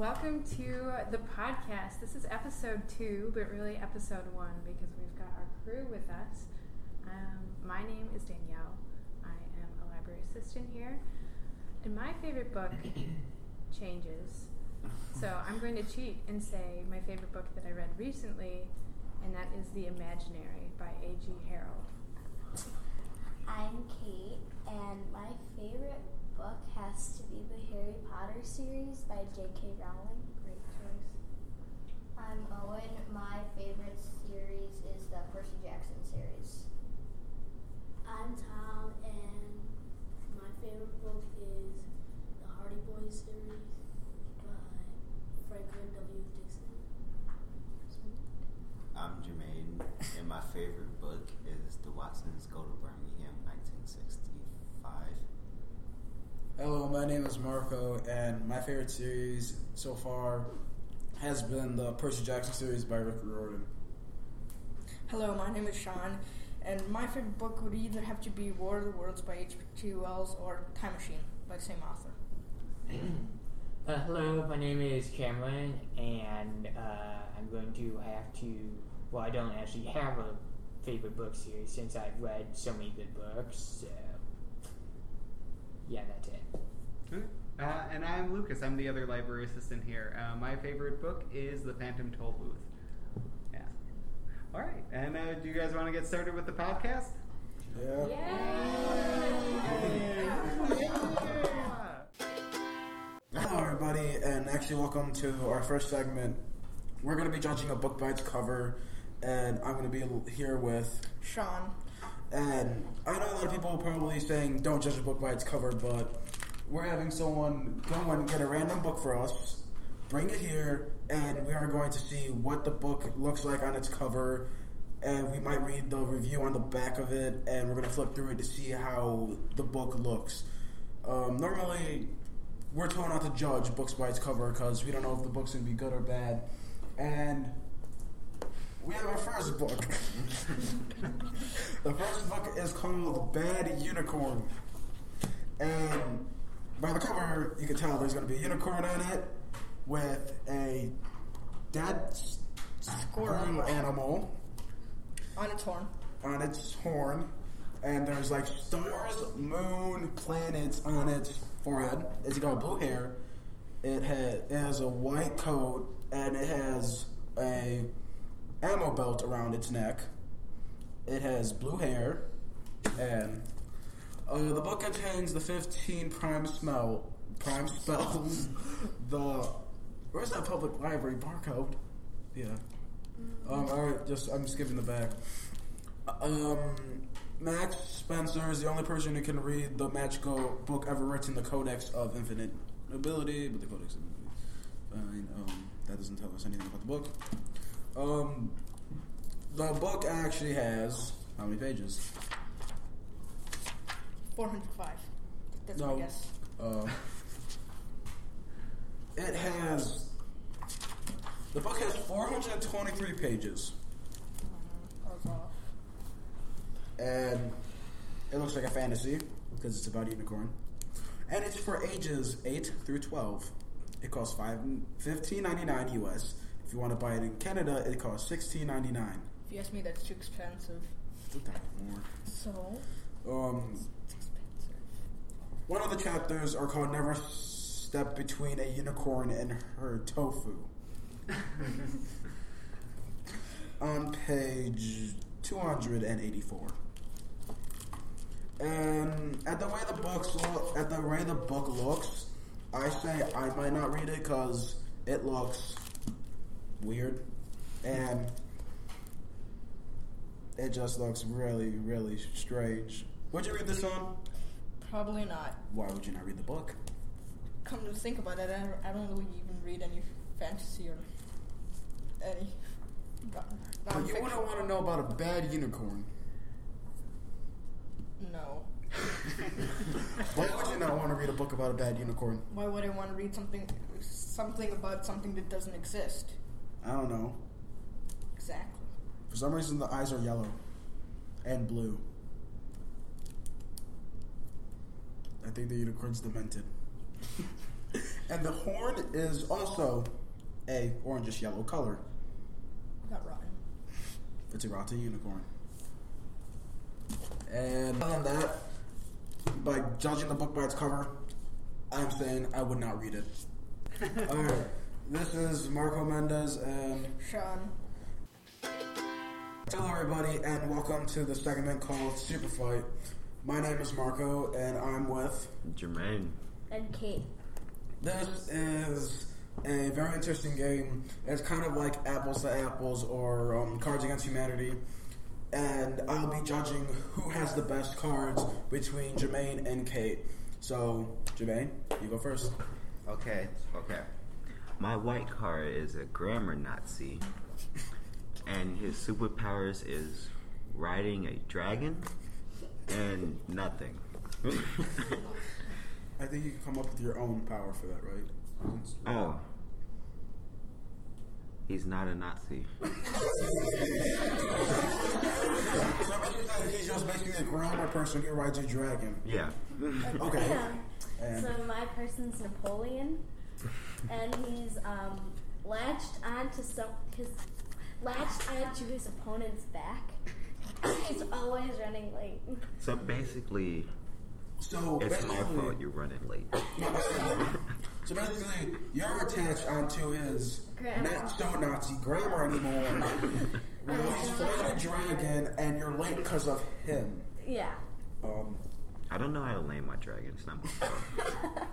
Welcome to the podcast. This is episode two, but really episode one because we've got our crew with us. Um, my name is Danielle. I am a library assistant here. And my favorite book changes. So I'm going to cheat and say my favorite book that I read recently, and that is The Imaginary by A.G. Harrold. I'm Kate, and my favorite book has to be the Harry Potter series by J.K. Rowling. Great choice. I'm Owen. My favorite series is the Percy Jackson series. I'm Tom, and my favorite book is the Hardy Boys series by Franklin W. Dixon. I'm Jermaine, and my favorite book is The Watsons Go to Birmingham, 1965. Hello, my name is Marco, and my favorite series so far has been the Percy Jackson series by Rick Riordan. Hello, my name is Sean, and my favorite book would either have to be War of the Worlds by H.G. Wells or Time Machine by the same author. Uh, hello, my name is Cameron, and uh, I'm going to have to. Well, I don't actually have a favorite book series since I've read so many good books. So, yeah, that's it. Uh, and I'm Lucas. I'm the other library assistant here. Uh, my favorite book is The Phantom Tollbooth. Yeah. All right. And uh, do you guys want to get started with the podcast? Yeah. Hello, everybody, and actually, welcome to our first segment. We're going to be judging a book by its cover, and I'm going to be here with. Sean, And I know a lot of people are probably saying don't judge a book by its cover, but we're having someone go and get a random book for us, bring it here, and we are going to see what the book looks like on its cover. And we might read the review on the back of it, and we're going to flip through it to see how the book looks. Um, normally, we're told not to judge books by its cover because we don't know if the book's going to be good or bad. And we have our first book. the first book is called Bad Unicorn. And by the cover, you can tell there's going to be a unicorn on it with a dead squirrel animal on its horn. on its horn. And there's like stars, moon, planets on its forehead. It's got blue hair. It, it has a white coat and it has a ammo belt around its neck. It has blue hair, and uh, the book contains the 15 prime smell prime spells. the where's that public library barcode? Yeah. Um. All right. Just I'm skipping the back. Um. Max Spencer is the only person who can read the magical book ever written, the Codex of Infinite Ability, but the Codex of Infinite. Fine. Um. That doesn't tell us anything about the book. Um, the book actually has how many pages? 405. That's No. my guess. Uh, it has. The book has 423 pages, and it looks like a fantasy because it's about unicorn, and it's for ages 8 through 12. It costs five fifteen ninety nine US. If you want to buy it in Canada, it costs sixteen ninety nine. If you ask me, that's too expensive. So Um. One of the chapters are called Never Step Between a Unicorn and Her Tofu. On page 284. And at the way the books look, at the way the book looks, I say I might not read it because it looks weird, and it just looks really, really strange. Would you read this on? Probably not. Why would you not read the book? Come to think about it, I don't, I don't really even read any fantasy or any. non- But you wouldn't want to know about a bad unicorn. No. Why would you not want to read a book about a bad unicorn? Why would I want to read something something about something that doesn't exist? I don't know. Exactly. For some reason, the eyes are yellow and blue. I think the unicorn's demented. and the horn is also a orangish yellow color. Not rotten. It's a rotten unicorn. And other than that, by judging the book by its cover, I'm saying I would not read it. Alright, this is Marco Mendez and Sean. hello everybody and welcome to the segment called Superfight. My name is Marco and I'm with Jermaine. And Kate. This is a very interesting game. It's kind of like apples to apples or um, Cards Against Humanity. And I'll be judging who has the best cards between Jermaine and Kate. So, Jermaine, you go first. Okay, okay. My white card is a grammar Nazi, and his superpowers is riding a dragon and nothing. I think you can come up with your own power for that, right? oh. He's not a Nazi. So basically, he's just basically a grammar person who rides a dragon. Yeah. Okay. Yeah. And So my person's Napoleon, and he's um, latched onto some his latched onto his opponent's back. He's always running late. So basically, so it's my fault you're running late. So basically, you're attached onto his Grammar. not so Nazi grammar anymore. well, he's fighting a dragon, and you're late because of him. Yeah. Um, I don't know how to name my dragon. It's not my fault.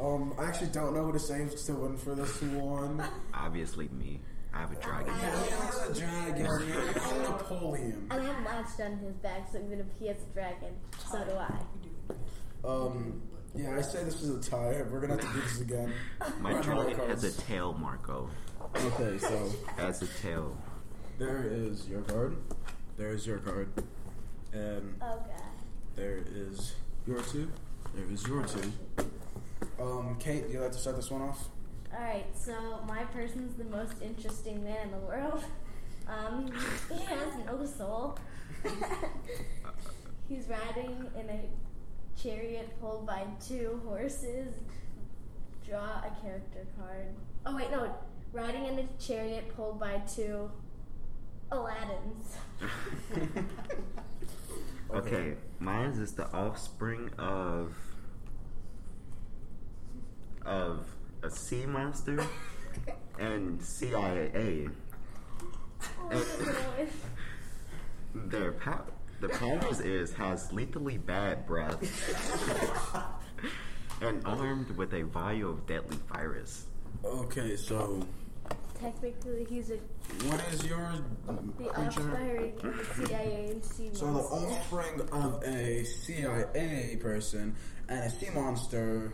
um, I actually don't know who to say to win for this one. Obviously, me. I have a dragon. Yeah, he has a dragon. You're Napoleon. And I'm latched on his back, so even if he has a dragon, so do I. Um, yeah, I say this is a tie. We're gonna have to do this again. My Run dragon has a tail, Marco. Okay, so Has a tail. there is your card. There is your card. And Oh god. there is your two. There is your two. Um, Kate, you like to start this one off? Alright, so my person's the most interesting man in the world. Um, he has no soul. He's riding in a chariot pulled by two horses. Draw a character card. Oh wait, no. Riding in a chariot pulled by two Aladdins. Okay, mine is the offspring of of a sea monster and CIA. Oh, no. Their pow- the powers is has lethally bad breath and armed with a vial of deadly virus. Okay, so Technically, he's a, what is your the creature? offspring of the CIA and sea So the offspring of a CIA person and a sea monster,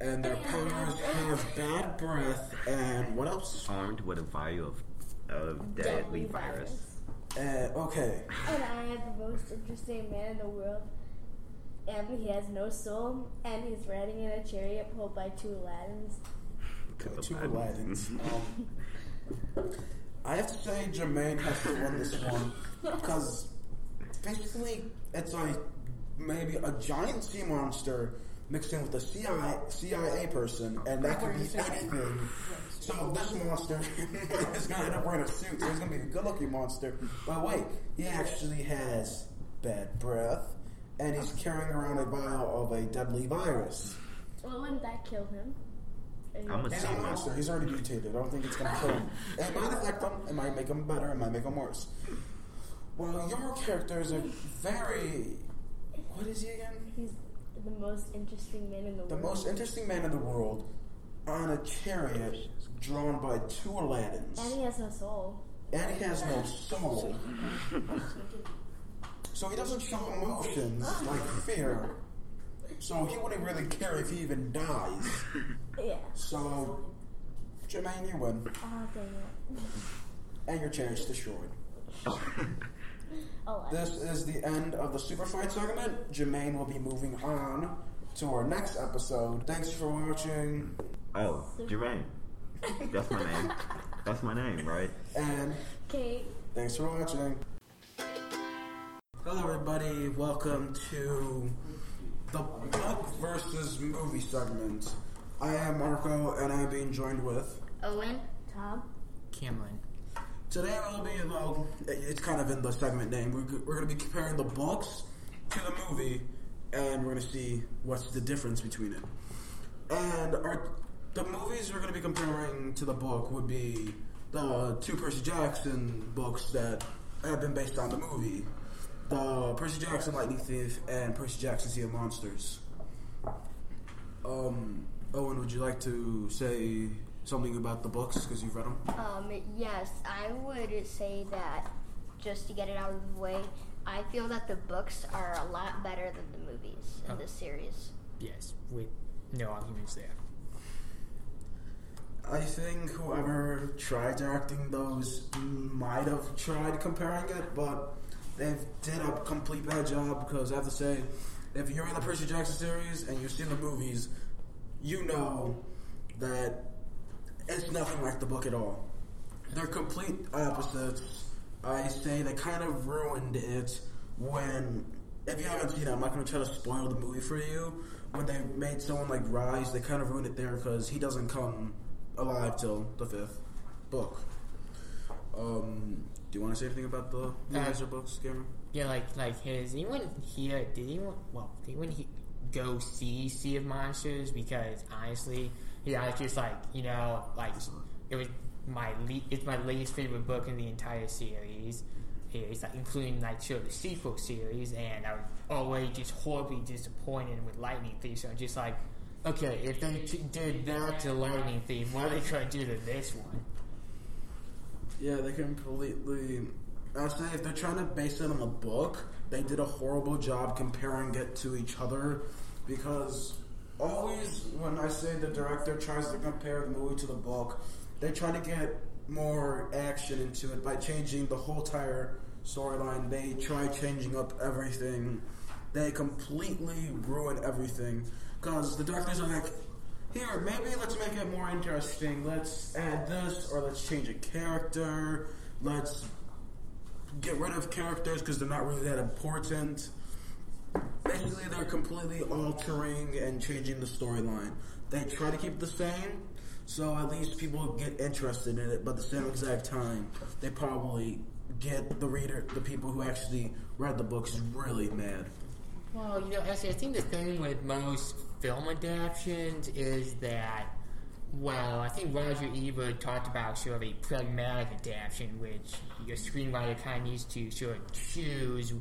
and their powers have bad breath and what else? Armed with a vial of, of deadly, virus. Uh, okay, And I am the most interesting man in the world. And he has no soul, and he's riding in a chariot pulled by two Aladdins. uh, two Aladdins. Um, I have to say Jermaine has to win this one because basically it's like maybe a giant sea monster mixed in with a CIA, CIA person, and that could be anything. So this monster is gonna end up wearing a suit, so he's gonna be a good-looking monster. But wait, he actually has bad breath, and he's carrying around a vial of a deadly virus. Well, wouldn't that kill him? And I'm a he- He's monster. He's already mutated. I don't think it's gonna kill him. It might affect him. It might make him better. It might make him worse. Well, your character is a very. What is he again? He's the most interesting man in the, The world. The most interesting man in the world on a chariot drawn by two Aladdins. And he has no soul. And he has no soul. So he doesn't show emotions like fear. So he wouldn't really care if he even dies. Yeah. So, Jermaine, you win. Oh, dang it. And your chariot's destroyed. Oh, This is the end of the Superfight segment. Jermaine will be moving on to our next episode. Thanks for watching. Oh, Jermaine. That's my name. That's my name, right? And Kate. thanks for watching. Hello, everybody. Welcome to the book versus movie segment. I am Marco, and I'm being joined with. Owen, Tom. Cameron. Today we'll be well. It's kind of in the segment name. We're, we're going to be comparing the books to the movie, and we're going to see what's the difference between it. And our the movies we're going to be comparing to the book would be the two Percy Jackson books that have been based on the movie. The Percy Jackson Lightning Thief and Percy Jackson Sea of Monsters. Um, Owen, would you like to say something about the books because you've read them? Um, yes, I would say that just to get it out of the way, I feel that the books are a lot better than the movies in Oh. this series. Yes, with no arguments there. I think whoever tried directing those might have tried comparing it, but they did a complete bad job because I have to say, if you're in the Percy Jackson series and you've seen the movies, you know that it's nothing like the book at all. They're complete opposites. I say they kind of ruined it when, if you haven't seen it, I'm not going to try to spoil the movie for you. When they made someone like Rise, they kind of ruined it there because he doesn't come alive till the fifth book. Um, do you want to say anything about the movies or books, Cameron? Yeah, like like has anyone here? Did anyone? Well, did anyone he, go see Sea of Monsters? Because honestly, yeah, it's just like you know, like it was my le- it's my least favorite book in the entire series. Here, it's like including like sure the sequel series, and I was always just horribly disappointed with Lightning Thief. So I'm just like, okay, if they t- did that to Lightning Thief, what are they trying to do to this one? Yeah, they completely. I'll say if they're trying to base it on the book, they did a horrible job comparing it to each other because always when I say the director tries to compare the movie to the book, they try to get more action into it by changing the whole entire storyline. They try changing up everything. They completely ruin everything because the directors are like, here, maybe let's make it more interesting. Let's add this, or let's change a character. Let's get rid of characters because they're not really that important. Basically, they're completely altering and changing the storyline. They try to keep the same, so at least people get interested in it, but at the same exact time, they probably get the reader, the people who actually read the books, really mad. Well, you know, actually, I think the thing with most film adaptations is that, well, I think Roger Ebert talked about sort of a pragmatic adaptation, which your screenwriter kind of needs to sort of choose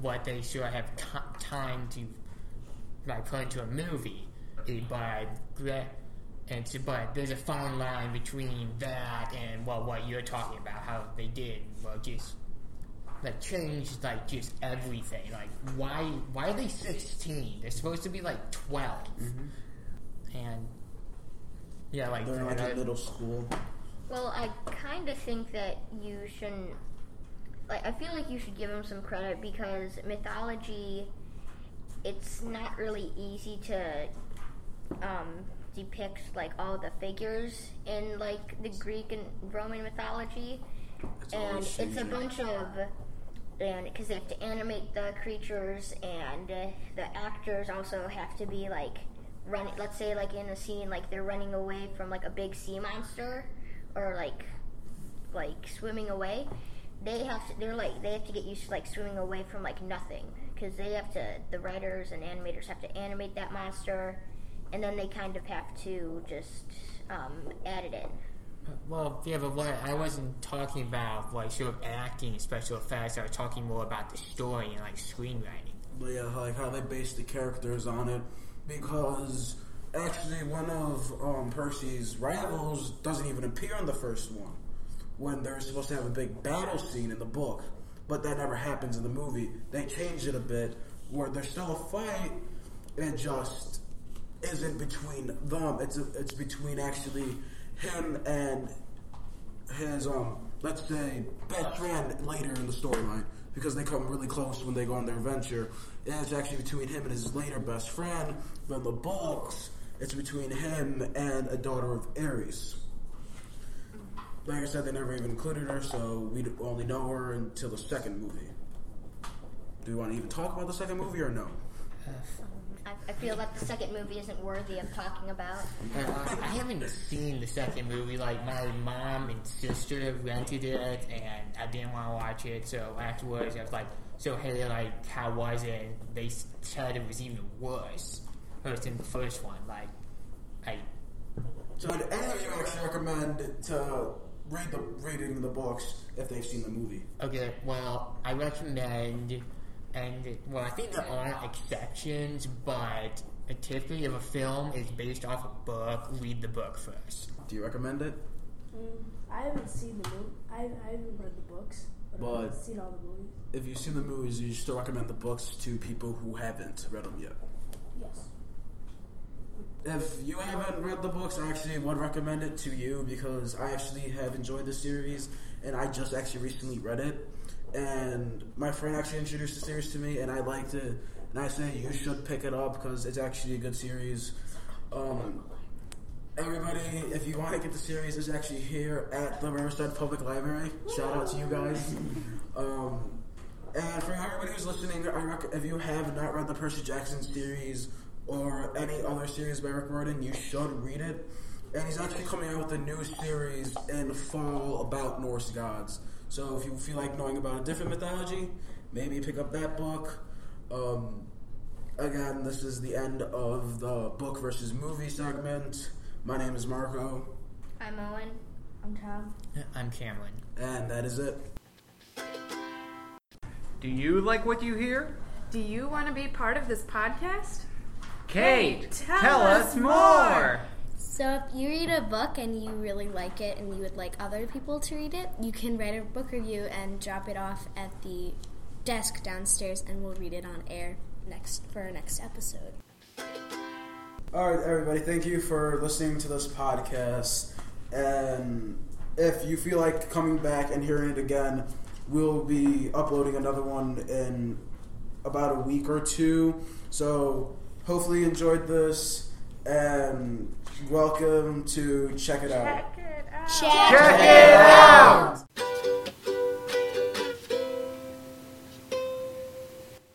what they should have t- time to like put into a movie. But gra- and so, but there's a fine line between that and well, what you're talking about, how they did well, just like changed like just everything. Like why why are they sixteen? They're supposed to be like 12 mm-hmm. And yeah, like They're in like and a I- middle school. Well, I kind of think that you shouldn't. Like, I feel like you should give them some credit because mythology, it's not really easy to um, depict like all the figures in like the Greek and Roman mythology, It's and it's a bunch of. And because they have to animate the creatures, and uh, the actors also have to be like running. Let's say, like in a scene, like they're running away from like a big sea monster, or like like swimming away. They have to. They're like they have to get used to like swimming away from like nothing because they have to. The writers and animators have to animate that monster, and then they kind of have to just um, add it in. Well, yeah, but what I wasn't talking about like sort of acting and special effects. I was talking more about the story and like screenwriting. But yeah, like how they base the characters on it, because actually one of um, Percy's rivals doesn't even appear in the first one, when they're supposed to have a big battle scene in the book, but that never happens in the movie. They changed it a bit, where there's still a fight, it just isn't between them. It's it's between actually him and his um let's say best friend later in the storyline because they come really close when they go on their adventure. It's actually between him and his later best friend. In the books, it's between him and a daughter of Ares. Like I said, they never even included her, so we only know her until the second movie. Do we want to even talk about the second movie or no? I, I feel that the second movie isn't worthy of talking about. Uh, I haven't seen the second movie. Like my mom and sister rented it, and I didn't want to watch it. So afterwards, I was like, "So hey, like, how was it?" They said it was even worse worse than the first one. Like, I So, would any of you actually recommend to read the reading the books if they've seen the movie? Okay, well, I recommend, and well, I think there are exceptions, but typically if a film is based off a book, read the book first. Do you recommend it? Mm, I haven't seen the movie. I, I haven't read the books, but, But- I've seen all the movies. If you've seen the movies, you still recommend the books to people who haven't read them yet. Yes. If you haven't read the books, I actually would recommend it to you because I actually have enjoyed the series and I just actually recently read it. And my friend actually introduced the series to me and I liked it. And I say you should pick it up because it's actually a good series. Um, everybody, if you want to get the series, it's actually here at the Riverside Public Library. Shout out to you guys. Um, and for everybody who's listening, I rec- if you have not read the Percy Jackson series or any other series by Rick Riordan, you should read it. And he's actually coming out with a new series in the fall about Norse gods. So if you feel like knowing about a different mythology, maybe pick up that book. Um, again, this is the end of the book versus movie segment. My name is Marco, I'm Owen. I'm Tom. I'm Cameron. and that is it. Do you like what you hear? Do you want to be part of this podcast? Kate, tell tell us us more. So if you read a book and you really like it and you would like other people to read it, you can write a book review and drop it off at the desk downstairs and we'll read it on air next for our next episode. All right, everybody, thank you for listening to this podcast. And if you feel like coming back and hearing it again, we'll be uploading another one in about a week or two. So hopefully you enjoyed this and welcome to check it out. Check it out. Check Check it out.